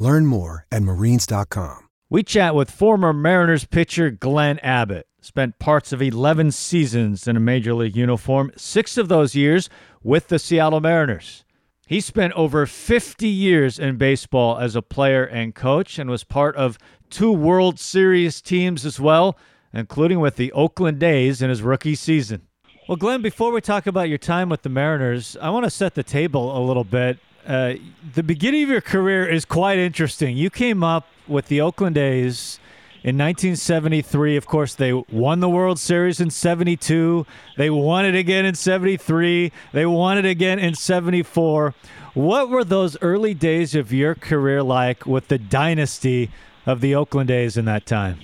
Learn more at marines.com. We chat with former Mariners pitcher Glenn Abbott. Spent parts of 11 seasons in a major league uniform, six of those years with the Seattle Mariners. He spent over 50 years in baseball as a player and coach and was part of two World Series teams as well, including with the Oakland A's in his rookie season. Well, Glenn, before we talk about your time with the Mariners, I want to set the table a little bit. Uh, the beginning of your career is quite interesting. You came up with the Oakland A's in 1973. Of course, they won the World Series in 72. They won it again in 73. They won it again in 74. What were those early days of your career like with the dynasty of the Oakland A's in that time?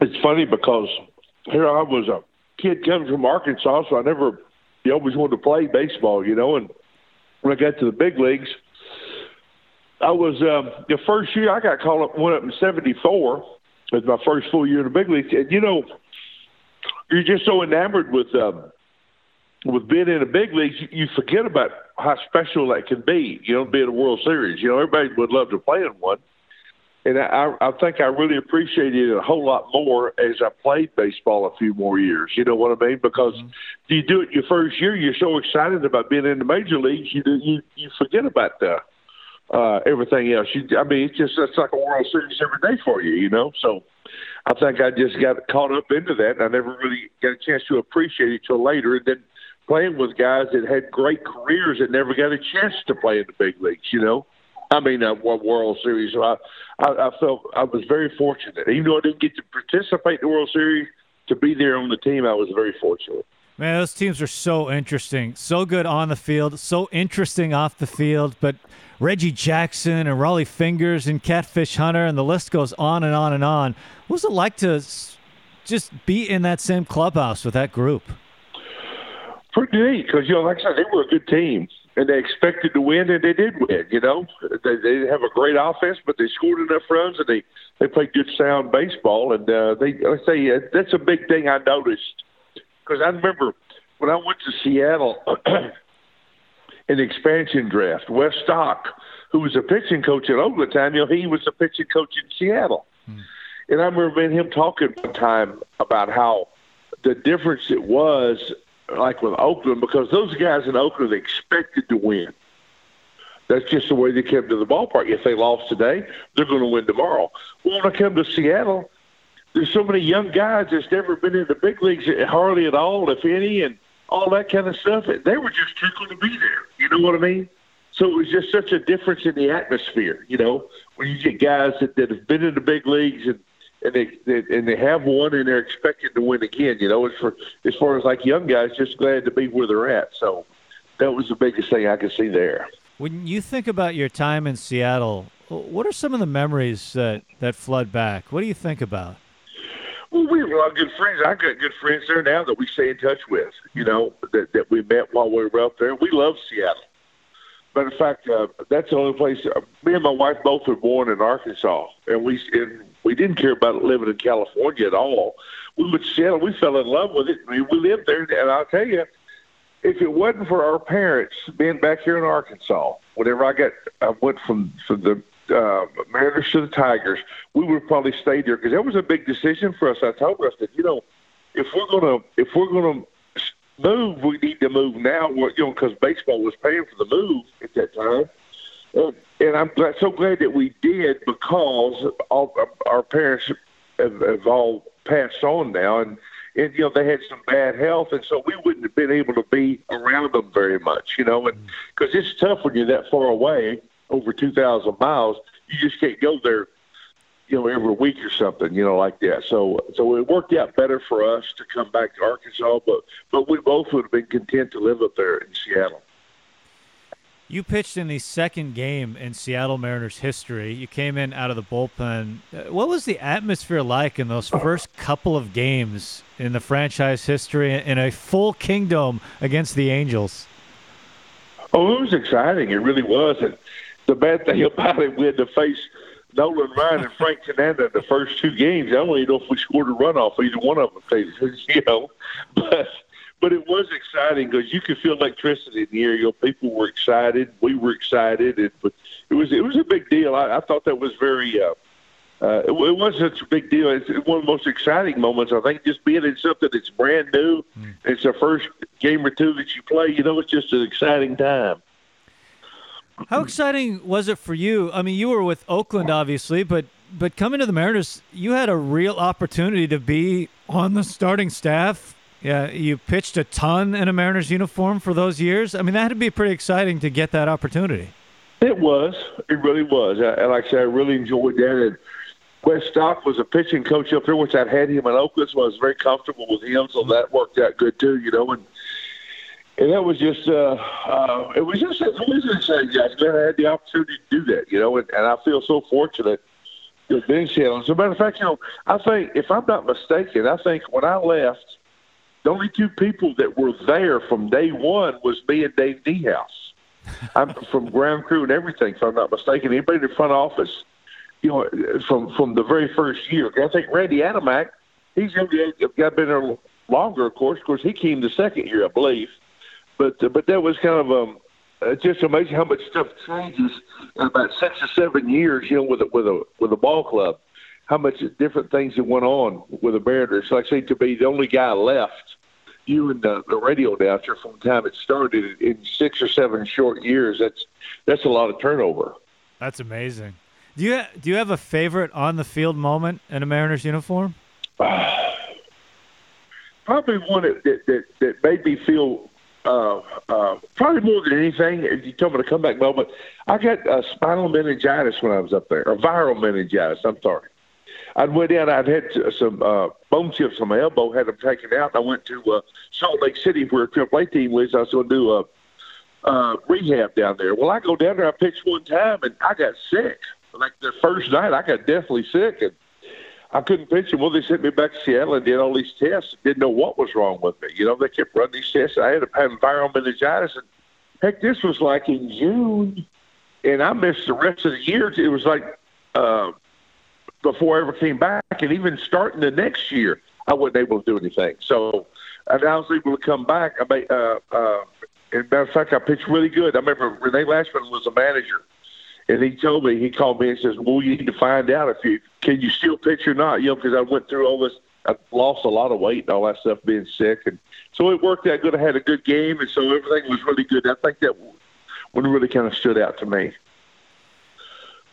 It's funny because here I was a kid coming from Arkansas, so I never, you always wanted to play baseball, you know, and when I got to the big leagues, I was um, the first year I got called up, went up in '74. It was my first full year in the big leagues, and you know, you're just so enamored with um, with being in the big leagues, you, you forget about how special that can be. You know, being a World Series. You know, everybody would love to play in one, and I, I think I really appreciated it a whole lot more as I played baseball a few more years. You know what I mean? Because mm-hmm. you do it your first year, you're so excited about being in the major leagues, you do, you you forget about the uh, everything else. You, I mean, it's just it's like a World Series every day for you, you know. So I think I just got caught up into that, and I never really got a chance to appreciate it till later. And then playing with guys that had great careers that never got a chance to play in the big leagues, you know. I mean, uh, World Series. So I, I, I felt I was very fortunate, even though I didn't get to participate in the World Series. To be there on the team, I was very fortunate. Man, those teams are so interesting. So good on the field, so interesting off the field. But Reggie Jackson and Rollie Fingers and Catfish Hunter, and the list goes on and on and on. What was it like to just be in that same clubhouse with that group? Pretty neat, because, you know, like I said, they were a good team, and they expected to win, and they did win, you know. They, they didn't have a great offense, but they scored enough runs, and they, they played good, sound baseball. And uh, they, I say, uh, that's a big thing I noticed because I remember when I went to Seattle in the expansion draft, Wes Stock, who was a pitching coach at Oakland time, you know, he was a pitching coach in Seattle. Hmm. And I remember him talking one time about how the difference it was, like with Oakland, because those guys in Oakland they expected to win. That's just the way they came to the ballpark. If they lost today, they're going to win tomorrow. Well, when I come to Seattle, there's so many young guys that's never been in the big leagues hardly at all, if any, and all that kind of stuff. They were just tickled to be there. You know what I mean? So it was just such a difference in the atmosphere. You know, when you get guys that, that have been in the big leagues and and they, they and they have won and they're expected to win again. You know, as for as far as like young guys, just glad to be where they're at. So that was the biggest thing I could see there. When you think about your time in Seattle, what are some of the memories that that flood back? What do you think about? Well, good friends. I've got good friends there now that we stay in touch with, you know, that, that we met while we were up there. We love Seattle. Matter of fact, uh, that's the only place. Uh, me and my wife both were born in Arkansas, and we and we didn't care about living in California at all. We went to Seattle. We fell in love with it. I mean, we lived there, and I'll tell you, if it wasn't for our parents being back here in Arkansas, whenever I got, I went from from the uh, Mariners to the Tigers, we would probably stay there because that was a big decision for us. I told us that you know, if we're gonna if we're gonna move, we need to move now. You know, because baseball was paying for the move at that time. And, and I'm glad, so glad that we did because all our parents have, have all passed on now, and and you know they had some bad health, and so we wouldn't have been able to be around them very much, you know, and because it's tough when you're that far away over 2,000 miles, you just can't go there, you know, every week or something, you know, like that. So, so it worked out better for us to come back to Arkansas, but but we both would have been content to live up there in Seattle. You pitched in the second game in Seattle Mariners history. You came in out of the bullpen. Uh, what was the atmosphere like in those first couple of games in the franchise history in a full Kingdome against the Angels? Oh, it was exciting. It really was. And the bad thing about it, we had to face Nolan Ryan and Frank Tanana in the first two games. I don't even know if we scored a run off either one of them. You know, but but it was exciting because you could feel electricity in the air. You know, people were excited, we were excited, it, but it was it was a big deal. I, I thought that was very. Uh, uh, it, it was such a big deal. It's one of the most exciting moments. I think just being in something that's brand new. Mm. It's the first game or two that you play. You know, it's just an exciting time. How exciting was it for you? I mean, you were with Oakland, obviously, but but coming to the Mariners, you had a real opportunity to be on the starting staff yeah, you pitched a ton in a Mariners uniform for those years. I mean, that had to be pretty exciting to get that opportunity. It was. It really was. And like I said, I really enjoyed that. And Wes Stock was a pitching coach up there, which I'd had him in Oakland, so I was very comfortable with him. So that worked out good too, you know. And and that was just uh, uh, it was just it was. Guys, glad I had the opportunity to do that, you know. And, and I feel so fortunate to have been Seattle. As a matter of fact, you know, I think if I'm not mistaken, I think when I left the only two people that were there from day one was me and Dave Niehaus. I'm from ground crew and everything, if I'm not mistaken. Anybody in the front office, you know, from from the very first year. I think Randy Adamek, he's got been there longer, of course. Of course, he came the second year, I believe. But uh, but that was kind of um, uh, just amazing how much stuff changes in about six or seven years. You know, with a, with a with a ball club how much different things that went on with the Mariners. Like I say, to be the only guy left, you and the, the radio announcer from the time it started in six or seven short years. That's that's a lot of turnover. That's amazing. Do you do you have a favorite on the field moment in a Mariners uniform? probably one that, that that made me feel uh, uh, probably more than anything, if you tell me to come comeback moment, I got uh, spinal meningitis when I was up there, or viral meningitis. I'm sorry. I went in. I'd had some uh, bone chips on my elbow, had them taken out. I went to uh, Salt Lake City where a AAA team was. I was going to do a uh, rehab down there. Well, I go down there. I pitched one time, and I got sick. Like the first night, I got deathly sick, and I couldn't pitch. And well, they sent me back to Seattle and did all these tests. Didn't know what was wrong with me. You know, they kept running these tests. I had a viral meningitis, and heck, this was like in June, and I missed the rest of the year. It was like. Uh, before I ever came back, and even starting the next year, I wasn't able to do anything. So, and I was able to come back. I made, uh, uh, and matter of fact, I pitched really good. I remember Rene Lachemann was a manager, and he told me he called me and says, "Well, you need to find out if you can you still pitch or not." You know, because I went through all this. I lost a lot of weight and all that stuff, being sick, and so it worked out good. I had a good game, and so everything was really good. I think that one really kind of stood out to me.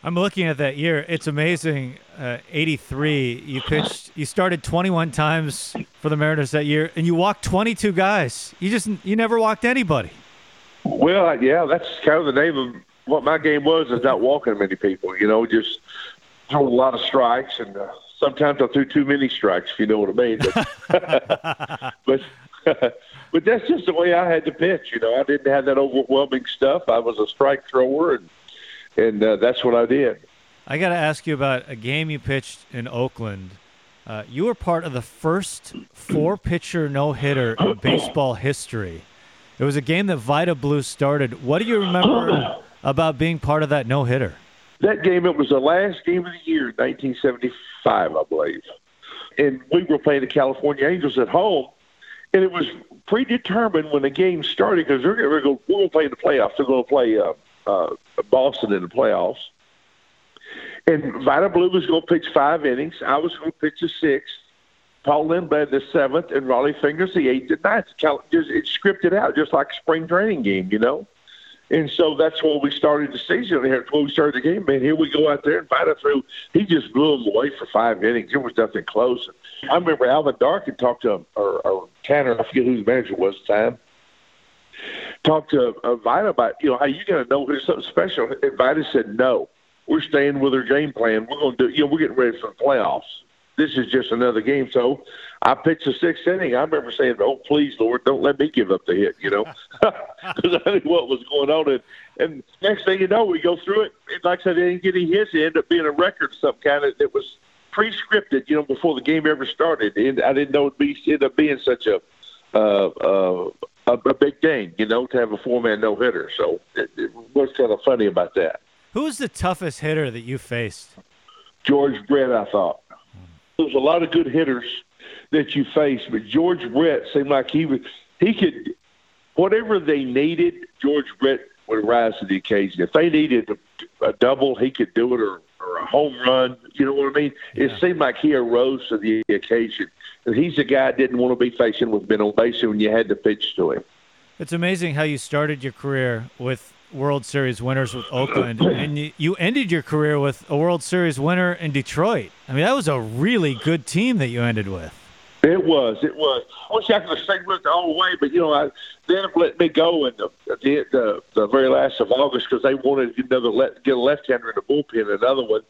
I'm looking at that year. It's amazing. Uh, 83. You pitched. You started 21 times for the Mariners that year, and you walked 22 guys. You just you never walked anybody. Well, yeah, that's kind of the name of what my game was. Is not walking many people. You know, just throwing a lot of strikes, and uh, sometimes I threw too many strikes. If you know what I mean. But but, but that's just the way I had to pitch. You know, I didn't have that overwhelming stuff. I was a strike thrower and and uh, that's what I did. I got to ask you about a game you pitched in Oakland. Uh, you were part of the first four pitcher no hitter in baseball history. It was a game that Vida Blue started. What do you remember about being part of that no hitter? That game, it was the last game of the year, 1975, I believe. And we were playing the California Angels at home. And it was predetermined when the game started because we're going to play in the playoffs. They're going to play uh, uh, Boston in the playoffs. And Vida Blue was going to pitch five innings. I was going to pitch a sixth. Paul Lindblad the seventh, and Rollie Fingers the eighth and ninth. It's scripted out, just like a spring training game, you know. And so that's when we started the season. Here, when we started the game, man, here we go out there and Vida threw. He just blew them away for five innings. There was nothing close. I remember Alvin Dark had talked to him, or, or Tanner, I forget who the manager was at the time talked to uh, Vida about, you know, how you going to know there's something special. And Vida said, no, we're staying with our game plan. We're going to do, you know, we're getting ready for the playoffs. this is just another game. So I pitched the sixth inning. I remember saying, "Oh, please, Lord, don't let me give up the hit," you know, because I knew what was going on. And, and next thing you know, we go through it. And like I said, they didn't get any hits. It ended up being a record of some kind of that was pre-scripted, you know, before the game ever started. And I didn't know it'd be ended up being such a uh, uh, a, a big game, you know, to have a four-man no hitter. So it, it was kind of funny about that. Who was the toughest hitter that you faced? George Brett, I thought. There was a lot of good hitters that you faced, but George Brett seemed like he was he could whatever they needed. George Brett would rise to the occasion. If they needed a, a double, he could do it, or, or a home run. You know what I mean? Yeah. It seemed like he arose to the occasion. And he's a guy that didn't want to be facing with Ben Basin when you had to pitch to him. It's amazing how you started your career with World Series winners with Oakland, and you, you ended your career with a World Series winner in Detroit. I mean, that was a really good team that you ended with. It was. It was. I wish I could have stayed with the whole way, but you know, I they ended up letting me go in the the, the, the very last of August because they wanted to get another let, get a left-hander in the bullpen, another one,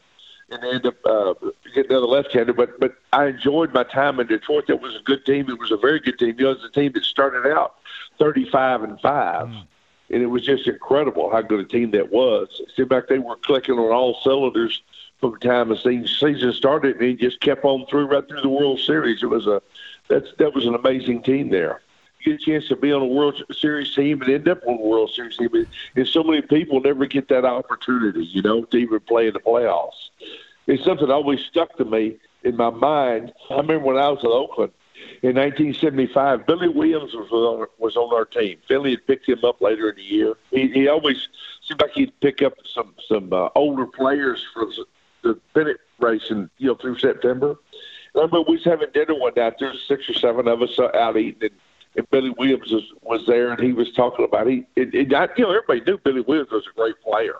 and they ended up uh, getting another left-hander. But but I enjoyed my time in Detroit. That was a good team. It was a very good team. You know, it was a team that started out thirty-five and five. Mm and it was just incredible how good a team that was. It seemed like they were clicking on all cylinders from the time the season started, and he just kept on through right through the World Series. It was a that's that was an amazing team there. You get a chance to be on a World Series team and end up on a World Series team, and so many people never get that opportunity, you know, to even play in the playoffs. It's something that always stuck to me in my mind. I remember when I was at Oakland in 1975, Billy Williams was on, was on our team. Finley had picked him up later in the year. He, he always seemed like he'd pick up some some uh, older players for the pennant racing, you know, through September. And I remember we was having dinner one night. There's six or seven of us out eating, and, and Billy Williams was, was there, and he was talking about he. And, and I, you know, everybody knew Billy Williams was a great player.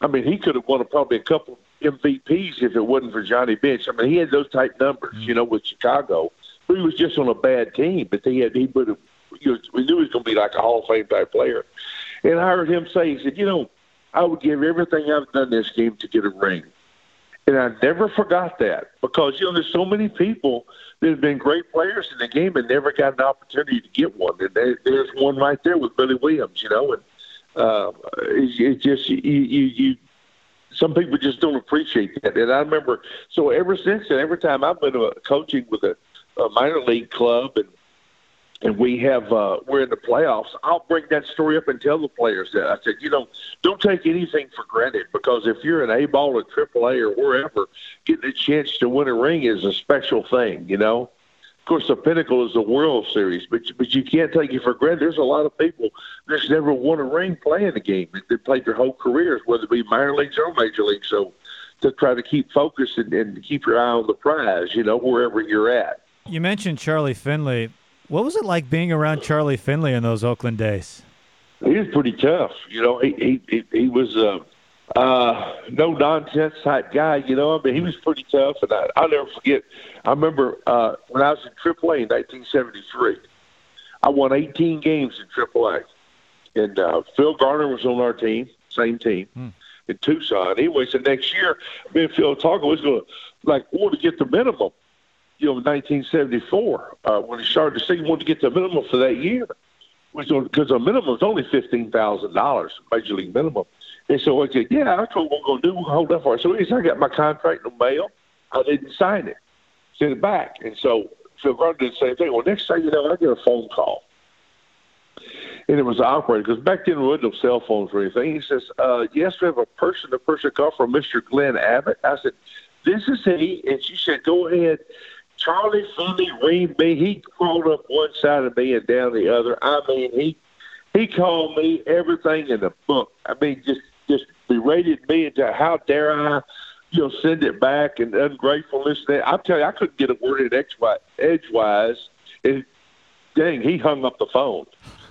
I mean, he could have won probably a couple of MVPs if it wasn't for Johnny Bench. I mean, he had those type numbers, mm-hmm. you know, with Chicago. But he was just on a bad team, but he had he would have. You know, we knew he was going to be like a Hall of Fame type player. And I heard him say, he said, you know, I would give everything I've done this game to get a ring. And I never forgot that because, you know, there's so many people that have been great players in the game and never got an opportunity to get one. And there, there's one right there with Billy Williams, you know, and uh, it's, it's just, you, you, you, some people just don't appreciate that. And I remember, so ever since then, every time I've been coaching with a, a minor league club and and we have uh, we're in the playoffs, I'll bring that story up and tell the players that I said, you know, don't take anything for granted because if you're an A ball at AAA or wherever, getting a chance to win a ring is a special thing, you know. Of course, the pinnacle is the World Series, but but you can't take it for granted. There's a lot of people that's never won a ring playing the game. They played their whole careers, whether it be minor leagues or major leagues. So to try to keep focused and, and keep your eye on the prize, you know, wherever you're at. You mentioned Charlie Finley. What was it like being around Charlie Finley in those Oakland days? He was pretty tough. You know, he he he, was a uh, uh, no nonsense type guy. You know, I mean, he was pretty tough, and I, I'll never forget. I remember uh, when I was in AAA in 1973. I won 18 games in AAA, and uh, Phil Garner was on our team, same team. Hmm in Tucson. Anyway, so next year, me and Phil Garner was going to like want to get the minimum you know, 1974 uh, when he started the season, wanted to get the minimum for that year, which because the minimum was only fifteen thousand dollars, major league minimum. And so I said, "Yeah, told what we're going to do. We'll hold up for it." So I got my contract in the mail. I didn't sign it, sent it back, and so Phil Garner did the same thing. Well, next thing you know, I get a phone call. And it was the operator because back then there was no cell phones or anything. He says, uh, "Yes, we have a person-to-person call from Mr. Glenn Abbott." I said, "This is he," and she said, "Go ahead Charlie Finley read me. He crawled up one side of me and down the other. I mean, he he called me everything in the book. I mean, just just berated me into how dare I, you know, send it back and ungratefulness. I tell you, I couldn't get a word in edgewise. and dang, he hung up the phone.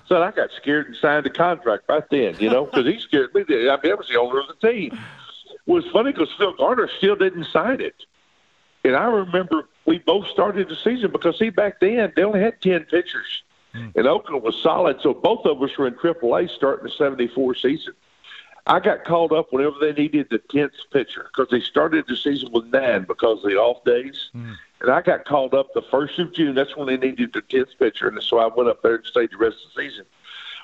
So I got scared and signed a contract right then, you know, because he scared me. I mean, I was the owner of the team. It was funny because Phil Garner still didn't sign it. And I remember we both started the season because see back then they only had ten pitchers, mm. and Oakland was solid. So both of us were in AAA starting the '74 season. I got called up whenever they needed the tenth pitcher because they started the season with nine because of the off days, mm. and I got called up the first of June. That's when they needed the tenth pitcher, and so I went up there and stayed the rest of the season.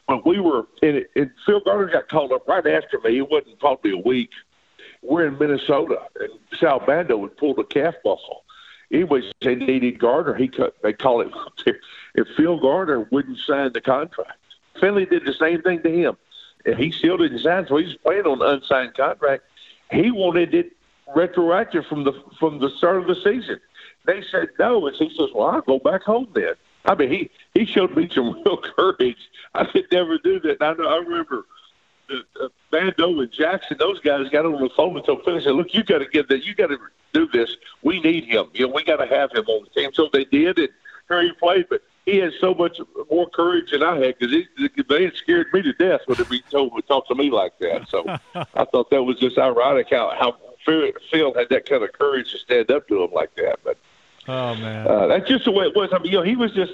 But we were, and, and Phil Garner got called up right after me. It wasn't probably a week. We're in Minnesota, and Sal Bando had pulled a calf muscle. Anyways, they needed Garner. He cut. They call it if Phil Garner wouldn't sign the contract. Finley did the same thing to him and he still didn't sign, so he's playing on an unsigned contract. He wanted it retroactive from the from the start of the season. They said no, and he says, "Well, I'll go back home then." I mean, he he showed me some real courage. I could never do that. And I know I remember uh, and Jackson; those guys got on the phone until finished. Said, "Look, you got to get that. You got to do this. We need him. You know, we got to have him on the team." So they did, and here he played. But he had so much more courage than I had because they had scared me to death when he told talk to me like that. So I thought that was just ironic how how Phil had that kind of courage to stand up to him like that. But oh man, uh, that's just the way it was. I mean, you know, he was just.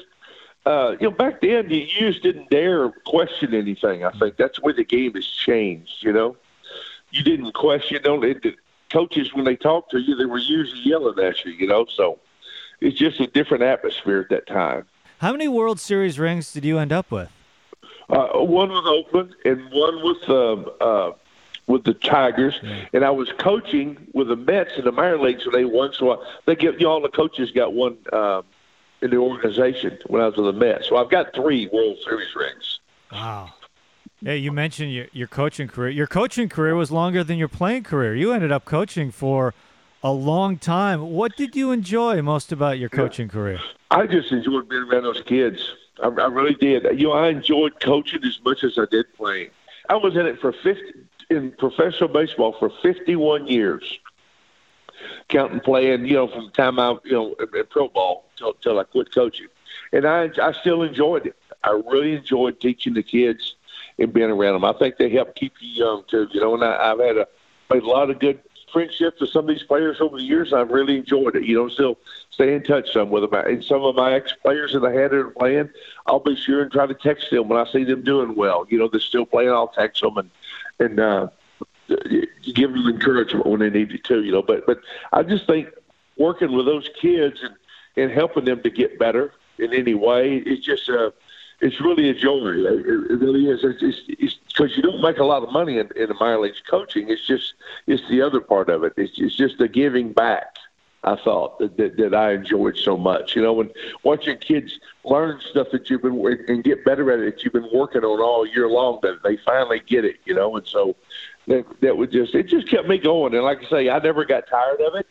Uh, you know, back then you just didn't dare question anything. I think that's where the game has changed. You know, you didn't question. Don't it, the coaches when they talked to you, they were usually yelling at you. You know, so it's just a different atmosphere at that time. How many World Series rings did you end up with? Uh, one with Oakland and one with uh, uh, with the Tigers, and I was coaching with the Mets in the minor leagues when they won. So I, they get you know, all the coaches got one um, in the organization when I was with the Mets. So I've got three World Series rings. Wow. Yeah, you mentioned your, your coaching career. Your coaching career was longer than your playing career. You ended up coaching for a long time. What did you enjoy most about your coaching yeah. career? I just enjoyed being around those kids. I, I really did. You know, I enjoyed coaching as much as I did playing. I was in it for 50 in professional baseball for 51 years, counting playing. You know, from the time I you know in pro ball till, till I quit coaching, and I I still enjoyed it. I really enjoyed teaching the kids and being around them. I think they help keep you young too. You know, and I, I've had a made a lot of good friendships with some of these players over the years. I've really enjoyed it. You know, still stay in touch some with them. And some of my ex players that I had in playing, I'll be sure and try to text them when I see them doing well. You know, they're still playing. I'll text them and and uh, give them encouragement when they need it too. You know, but but I just think working with those kids and and helping them to get better in any way, it's just uh, it's really a joy. It, it really is. It's because you don't make a lot of money in, in the minor leagues coaching. It's just it's the other part of it. It's, it's just the giving back. I thought that, that, that I enjoyed so much. You know, when watching kids learn stuff that you've been and get better at it that you've been working on all year long, that they finally get it. You know, and so that that would just it just kept me going. And like I say, I never got tired of it,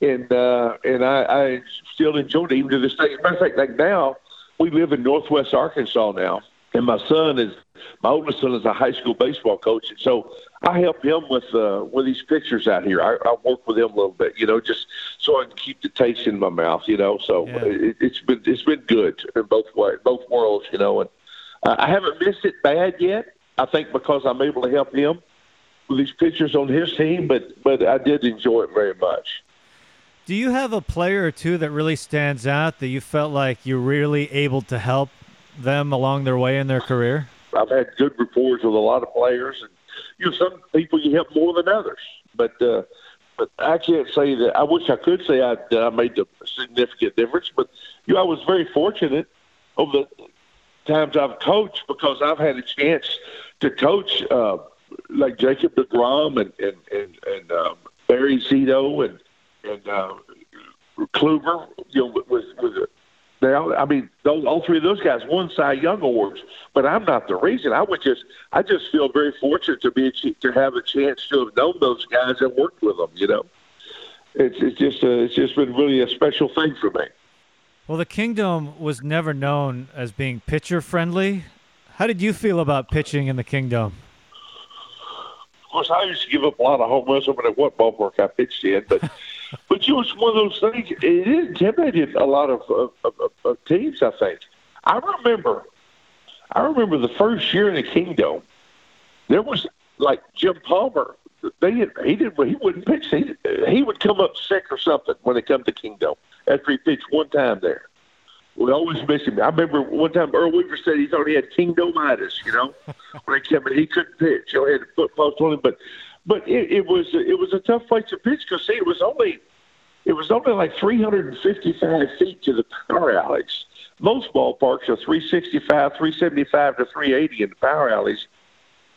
and uh, and I, I still enjoyed it even to this day. As a matter of fact, like now we live in Northwest Arkansas now, and my son is my oldest son is a high school baseball coach, and so I help him with uh, with these pictures out here. I, I work with him a little bit, you know, just so I can keep the taste in my mouth, you know. So yeah. it, it's been it's been good in both way, both worlds, you know. And uh, I haven't missed it bad yet. I think because I'm able to help him these pictures on his team, but but I did enjoy it very much. Do you have a player or two that really stands out that you felt like you're really able to help them along their way in their career? I've had good reports with a lot of players, and you know some people you help more than others. But uh, but I can't say that. I wish I could say I, that I made a significant difference. But you know, I was very fortunate over the times I've coached because I've had a chance to coach uh, like Jacob Degrom and and and, and um, Barry Zito and and uh, Kluber, you know, with with they all, I mean, those, all three of those guys won Cy Young awards, but I'm not the reason. I would just, I just feel very fortunate to be to have a chance to have known those guys and worked with them. You know, it's it's just a, it's just been really a special thing for me. Well, the Kingdome was never known as being pitcher friendly. How did you feel about pitching in the Kingdome? Course, I used to give up a lot of home runs no matter what ballpark I pitched in, but but you know, it's one of those things. It intimidated a lot of, of, of, of teams. I think. I remember. I remember the first year in the Kingdome. There was like Jim Palmer. They he did he wouldn't pitch. He he would come up sick or something when it come to Kingdome after he pitched one time there. We always miss him. I remember one time Earl Weaver said he thought he had kingdomitis, you know, when he came in. He couldn't pitch. You know, he had a foot post on him. But but it, it was it was a tough place to pitch because see, it was only it was only like 355 feet to the power alleys. Most ballparks are 365, 375 to 380 in the power alleys.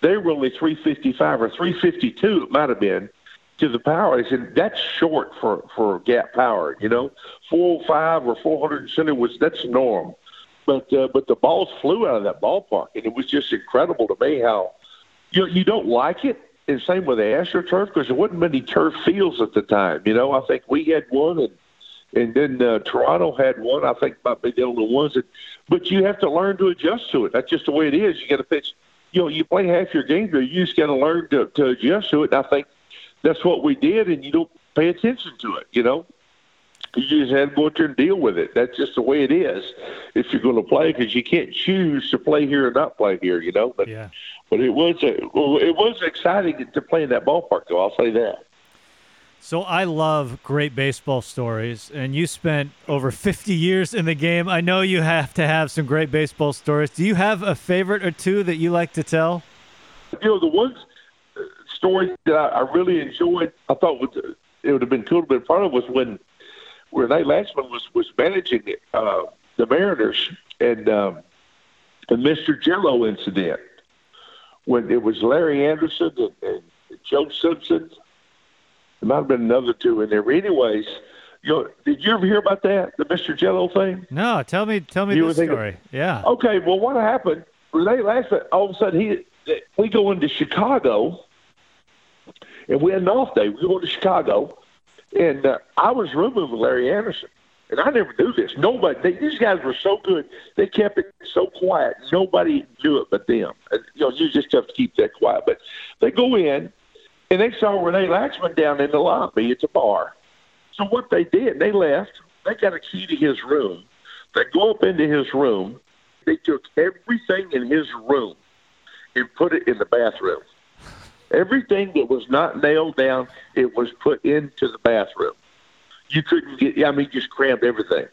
They were only 355 or 352, it might have been, to the power alleys, and that's short for for gap power. You know, 405 or 400 center was that's norm. But uh, but the balls flew out of that ballpark, and it was just incredible to me how you you don't like it and same with the AstroTurf because there wasn't many turf fields at the time. You know, I think we had one, and and then uh, Toronto had one. I think might be the only ones that. But you have to learn to adjust to it. That's just the way it is. You got to pitch. You know, you play half your game, but you just got to learn to adjust to it. And I think that's what we did, and you don't pay attention to it. You know, you just had to go out there and deal with it. That's just the way it is if you're going to play because you can't choose to play here or not play here. You know, but yeah. but it was a, it was exciting to play in that ballpark, though. I'll say that. So I love great baseball stories, and you spent over 50 years in the game. I know you have to have some great baseball stories. Do you have a favorite or two that you like to tell? You know, the one story that I, I really enjoyed, I thought would, it would have been cool to be in front of was when Rene Lachemann was was managing uh, the Mariners and um, the Mr. Jello incident when it was Larry Andersen and, and Joe Simpson. There might have been another two in there. But anyways, you know, did you ever hear about that, the Mr. Jello thing? No, tell me, tell me the story. Yeah. Okay, well, what happened? Rene Lachemann, all of a sudden, he we go into Chicago, and we had an off day. We go into Chicago, and uh, I was rooming with Larry Andersen, and I never knew this. Nobody, they, these guys were so good. They kept it so quiet. Nobody knew it but them. And, you know, you just have to keep that quiet. But they go in, and they saw Rene Lachemann down in the lobby at the bar. So what they did, they left. They got a key to his room. They go up into his room. They took everything in his room and put it in the bathroom. Everything that was not nailed down, it was put into the bathroom. You couldn't get, I mean, just crammed everything.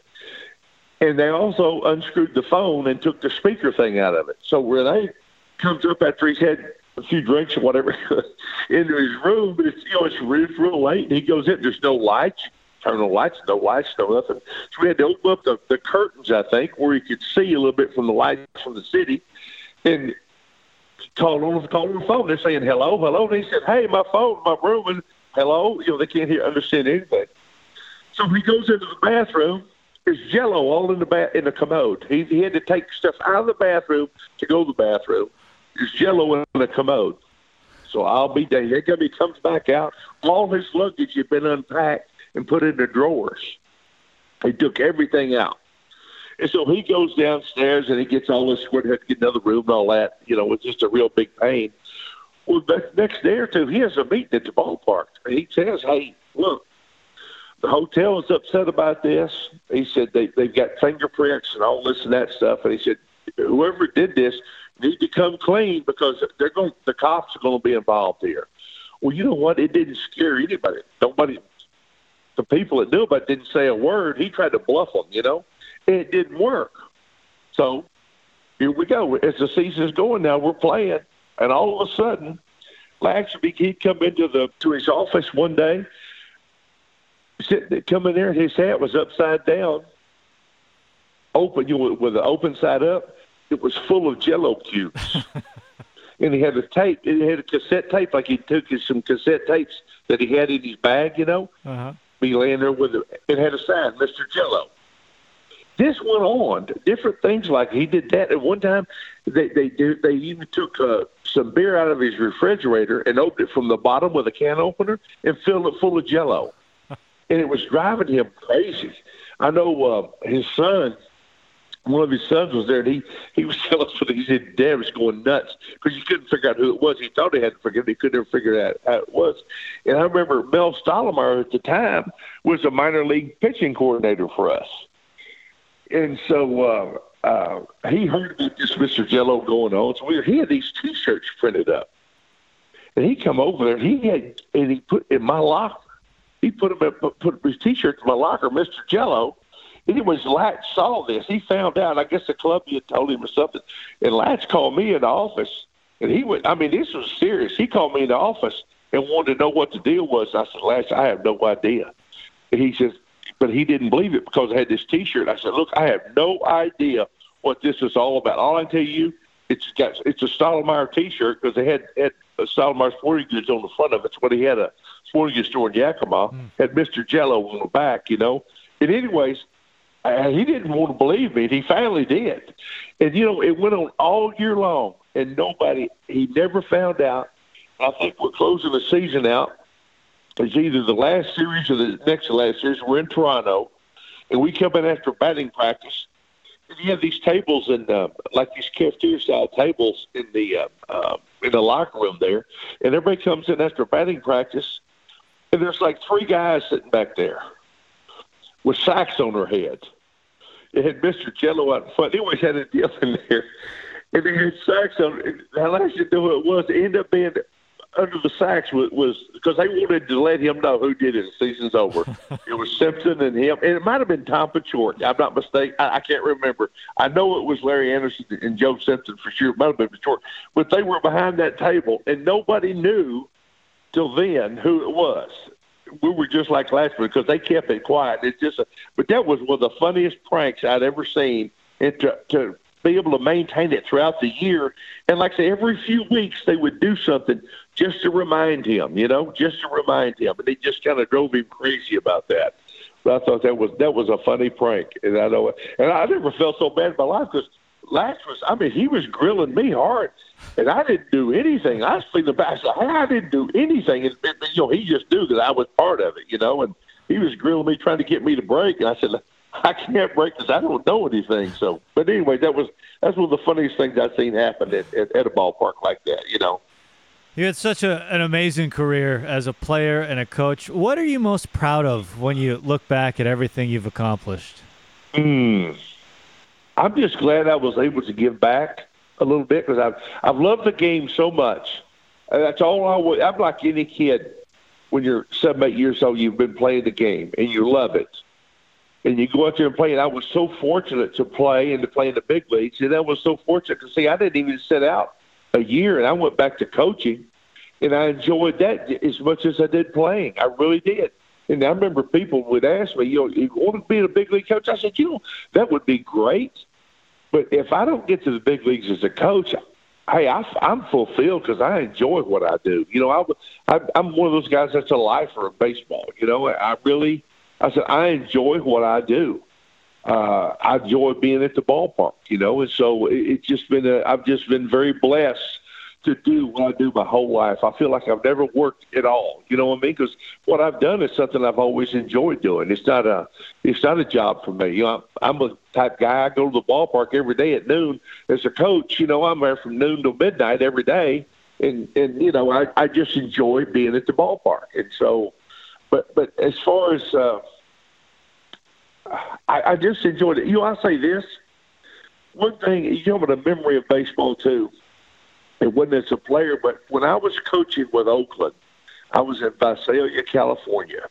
And they also unscrewed the phone and took the speaker thing out of it. So Rene comes up after he's had a few drinks or whatever into his room, but it's, you know, it's, it's real late, and he goes in, there's no lights. Turn the lights, no lights, no nothing. So we had to open up the, the curtains, I think, where you could see a little bit from the lights from the city. And called on called on the phone. They're saying hello, hello. And he said, "Hey, my phone, my room, and hello." You know, they can't hear, understand anything. So he goes into the bathroom. There's Jello all in the ba- in the commode. He he had to take stuff out of the bathroom to go to the bathroom. There's Jello in the commode. So I'll be there. He comes back out. All his luggage had been unpacked and put in the drawers. He took everything out. And so he goes downstairs and he gets all this squirt, had to get another room and all that. You know, it's just a real big pain. Well, the next day or two, he has a meeting at the ballpark. And he says, hey, look, the hotel is upset about this. He said they, they've got fingerprints and all this and that stuff. And he said, whoever did this need to come clean because they're going, the cops are going to be involved here. Well, you know what? It didn't scare anybody. Nobody, the people that knew about it didn't say a word. He tried to bluff them, you know it didn't work. So here we go. As the season's going now, we're playing, and all of a sudden, Laxby he'd come into the to his office one day, sitting come in there, and his hat was upside down, open, you know, with the open side up. It was full of Jello cubes. And he had a tape. He had a cassette tape, like he took his, some cassette tapes that he had in his bag, you know. Uh-huh. Be laying there with it. It had a sign, Mr. Jello this went on. Different things like he did that at one time. They they do they even took uh, some beer out of his refrigerator and opened it from the bottom with a can opener and filled it full of Jello, and it was driving him crazy. I know uh, his son. One of his sons was there, and he he was telling us that he said Dad was going nuts because he couldn't figure out who it was. He thought he had to figure it, he could never figure out how it was. And I remember Mel Stottlemyre at the time was a minor league pitching coordinator for us and so uh, uh, he heard about this Mr. Jello going on. So we, he had these T-shirts printed up, and he come over there. He had and he put in my locker. He put him put, put his T-shirt in my locker, Mr. Jello, And it was Latch saw this. He found out. I guess the club had told him or something. And Latch called me in the office, and he went. I mean, this was serious. He called me in the office and wanted to know what the deal was. I said, Latch, I have no idea. And he says, but he didn't believe it because I had this T-shirt. I said, look, I have no idea what this is all about. All I tell you, it's got it's a Stottlemyre T-shirt because they had had a Stottlemyre Sporting Goods on the front of it. It's what he had a sporting goods store in Yakima. Mm. Had Mr. Jello on the back, you know. And anyways, uh, he didn't want to believe me, and he finally did. And you know, it went on all year long, and nobody he never found out. I think we're closing the season out. It's either the last series or the next to last series. We're in Toronto, and we come in after batting practice and you have these tables and uh, like these cafeteria style tables in the uh, uh, in the locker room there, and everybody comes in after batting practice, and there's like three guys sitting back there with sacks on their heads. They had Mr. Jello out in front. They always had a deal in there, and they had sacks on. And How last you know who it was? It ended up being under the sacks was, was because they wanted to let him know who did it. The season's over. it was Simpson and him, and it might have been Tom Paciorek. I'm not mistaken. I, I can't remember. I know it was Larry Andersen and Joe Simpson for sure. It might have been Paciorek, but they were behind that table, and nobody knew till then who it was. We were just like last week because they kept it quiet. It's just, a, but that was one of the funniest pranks I'd ever seen. And to, to be able to maintain it throughout the year. And like I say, every few weeks they would do something just to remind him, you know, just to remind him. And they just kind of drove him crazy about that. But I thought that was that was a funny prank, and I know, and I never felt so bad in my life because Latch was, I mean, he was grilling me hard, and I didn't do anything. I was feeling bad. I didn't do anything, and you know, he just knew that I was part of it, you know, and he was grilling me, trying to get me to break, and I said, I can't break this. I don't know anything. So, but anyway, that was that's one of the funniest things I've seen happen at, at, at a ballpark like that. You know. You had such a, an amazing career as a player and a coach. What are you most proud of when you look back at everything you've accomplished? Mm. I'm just glad I was able to give back a little bit because I've I've loved the game so much. And that's all I would. I'm like any kid. When you're seven, eight years old, you've been playing the game and you love it and you go out there and play. And I was so fortunate to play and to play in the big leagues. And I was so fortunate to see I didn't even sit out a year, and I went back to coaching, and I enjoyed that as much as I did playing. I really did. And I remember people would ask me, you know, you want to be a big league coach? I said, you know, that would be great. But if I don't get to the big leagues as a coach, hey, I, I'm fulfilled because I enjoy what I do. You know, I, I, I'm one of those guys that's a lifer of baseball. You know, I really – I said, I enjoy what I do. Uh, I enjoy being at the ballpark, you know, and so it, it's just been a, I've just been very blessed to do what I do my whole life. I feel like I've never worked at all. You know what I mean? Because what I've done is something I've always enjoyed doing. It's not a it's not a job for me. You know, I'm, I'm a type guy. I go to the ballpark every day at noon as a coach. You know, I'm there from noon to midnight every day, and and you know, I I just enjoy being at the ballpark. And so, but but as far as uh, I, I just enjoyed it. You know, I say this one thing. You know, a memory of baseball too. It wasn't as a player, but when I was coaching with Oakland, I was in Visalia, California,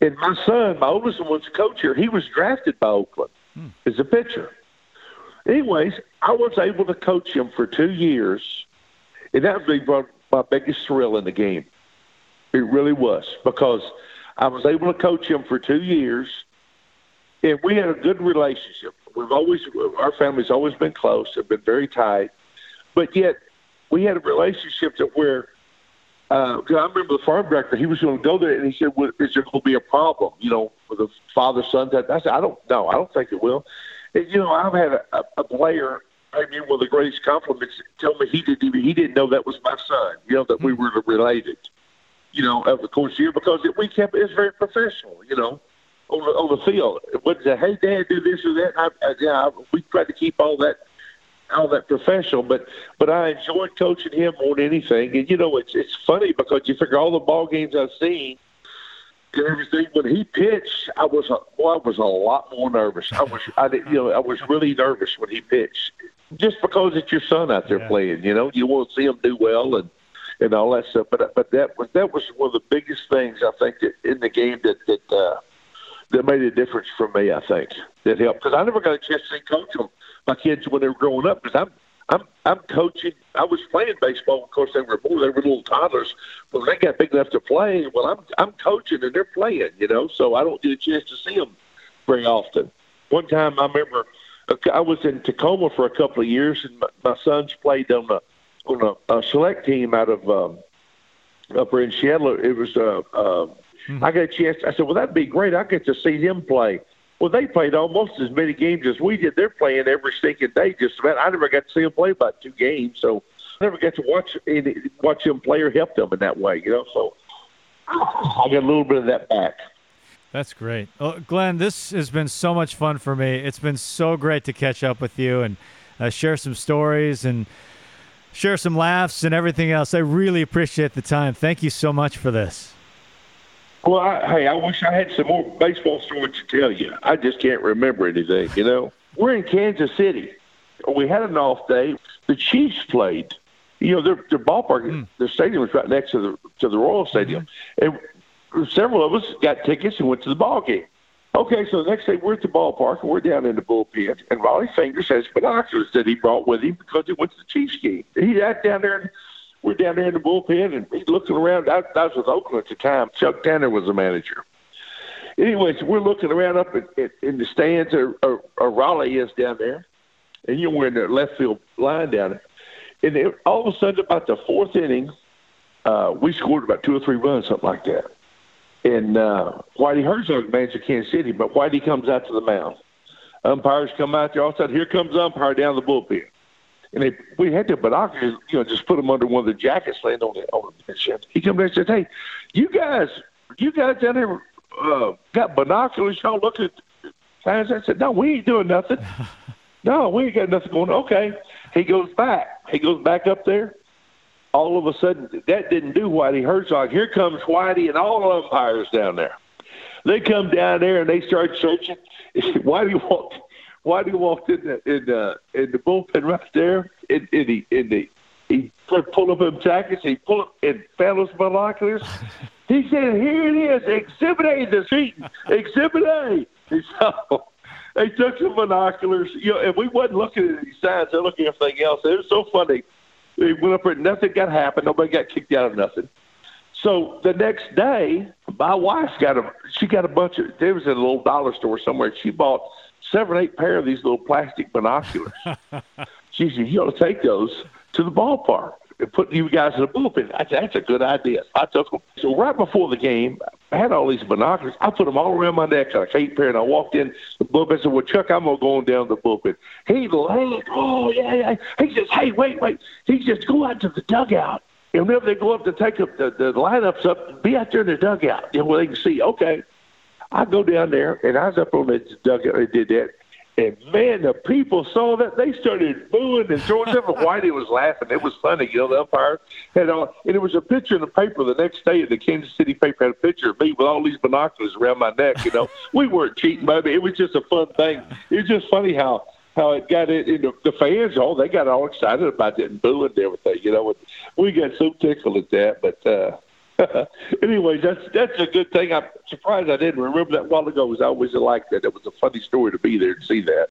and my son, my oldest one, was a coach here. He was drafted by Oakland hmm. as a pitcher. Anyways, I was able to coach him for two years, and that was my biggest thrill in the game. It really was because I was able to coach him for two years, and we had a good relationship. We've always, our family's always been close, have been very tight, but yet we had a relationship that where, uh, I remember the farm director, he was going to go there, and he said, well, "Is there going to be a problem?" You know, with a father son. That I said, "I don't know. I don't think it will." And, you know, I've had a, a player I mean, one of the greatest compliments. Tell me he didn't even he didn't know that was my son. You know that we hmm. were related you know, of the course year because it, we kept it's very professional, you know, on the on the field. Wasn't say, hey, Dad, do this or that. I, I, yeah, I, we tried to keep all that all that professional, but but I enjoyed coaching him than anything. And you know, it's it's funny because you figure all the ball games I've seen and everything. When he pitched, I was a, well, I was a lot more nervous. I was I did, you know I was really nervous when he pitched, just because it's your son out there yeah. playing. You know, you want to see him do well and and all that stuff. But but that was that was one of the biggest things I think that in the game that that uh, that made a difference for me. I think that helped because I never got a chance to coach them, my kids when they were growing up because I'm I'm I'm coaching. I was playing baseball. Of course, they were more. They were little toddlers, but when they got big enough to play, well, I'm I'm coaching and they're playing. You know, so I don't get a chance to see them very often. One time, I remember I was in Tacoma for a couple of years, and my, my sons played on a on a, a select team out of um, upper in Seattle. It was uh, uh, mm-hmm. I got a chance. I said, "Well, that'd be great. I get to see them play." Well, they played almost as many games as we did. They're playing every stinking day, just about. I never got to see them play about two games, so I never got to watch any, watch them play or help them in that way. You know, so I got a little bit of that back. That's great. Well, Glenn, this has been so much fun for me. It's been so great to catch up with you and uh, share some stories and share some laughs and everything else. I really appreciate the time. Thank you so much for this. Well, I, hey, I wish I had some more baseball stories to tell you. I just can't remember anything. You know, we're in Kansas City. We had an off day. The Chiefs played. You know, their their ballpark, mm. their stadium was right next to the to the Royal Stadium, mm-hmm. and several of us got tickets and went to the ball game. Okay, so the next day we're at the ballpark and we're down in the bullpen, and Rollie Fingers has binoculars that he brought with him because he went to the Chiefs game. He sat down there and we're down there in the bullpen, and he's looking around. I, I was with Oakland at the time. Chuck Tanner was the manager. Anyways, we're looking around up at, at, in the stands, or, or, or Rollie is down there, and you know, we're in the left field line down there. And it, all of a sudden, about the fourth inning, uh, we scored about two or three runs, something like that. And uh, Whitey Herzog manages Kansas City, but Whitey comes out to the mound. Umpires come out there. All of a sudden, here comes umpire down the bullpen and they, we had the binoculars, you know, just put them under one of the jackets laying on the on the bench. He come back and said, "Hey, you guys, you guys down there uh, got binoculars? Y'all look at fans?" I said, "No, we ain't doing nothing. no, we ain't got nothing going. on. Okay." He goes back. He goes back up there. All of a sudden, that didn't do Whitey Herzog. Here comes Whitey and all the umpires down there. They come down there and they start searching. Whitey walked Whitey walked in the in the in the bullpen right there, in, in the in the he pulled up his jackets, he pulled up and found those binoculars. he said, "Here it is, Exhibit A, the sheet, Exhibit A." And so they took some binoculars, you know, and we wasn't looking at any signs; they're looking at everything else. It was so funny. We went up there, nothing got happened, nobody got kicked out of nothing. So the next day, my wife got a she got a bunch of. There was in a little dollar store somewhere. She bought seven, eight pair of these little plastic binoculars. she said, you ought to take those to the ballpark and put you guys in the bullpen. I said, that's a good idea. I took them. So right before the game, I had all these binoculars. I put them all around my neck, like eight pair, and I walked in the bullpen and said, well, Chuck, I'm going to go on down the bullpen. He laughed. Oh, yeah, yeah. He says, hey, wait, wait. He says, go out to the dugout. And whenever they go up to take up the, the lineups up, be out there in the dugout, you know, where they can see, okay. I go down there, and I was up on the dugout and did that. And man, the people saw that they started booing and throwing stuff. Whitey was laughing. It was funny, you know. The umpire had all, and it was a picture in the paper the next day. The Kansas City paper had a picture of me with all these binoculars around my neck. You know, we weren't cheating, baby. It was just a fun thing. It was just funny how how it got it. And the, the fans, all they got all excited about it and booing and everything. You know, and we got so tickled at that, but. uh anyway, that's that's a good thing. I'm surprised I didn't remember that a while ago. Was I always like that. It was a funny story to be there and see that.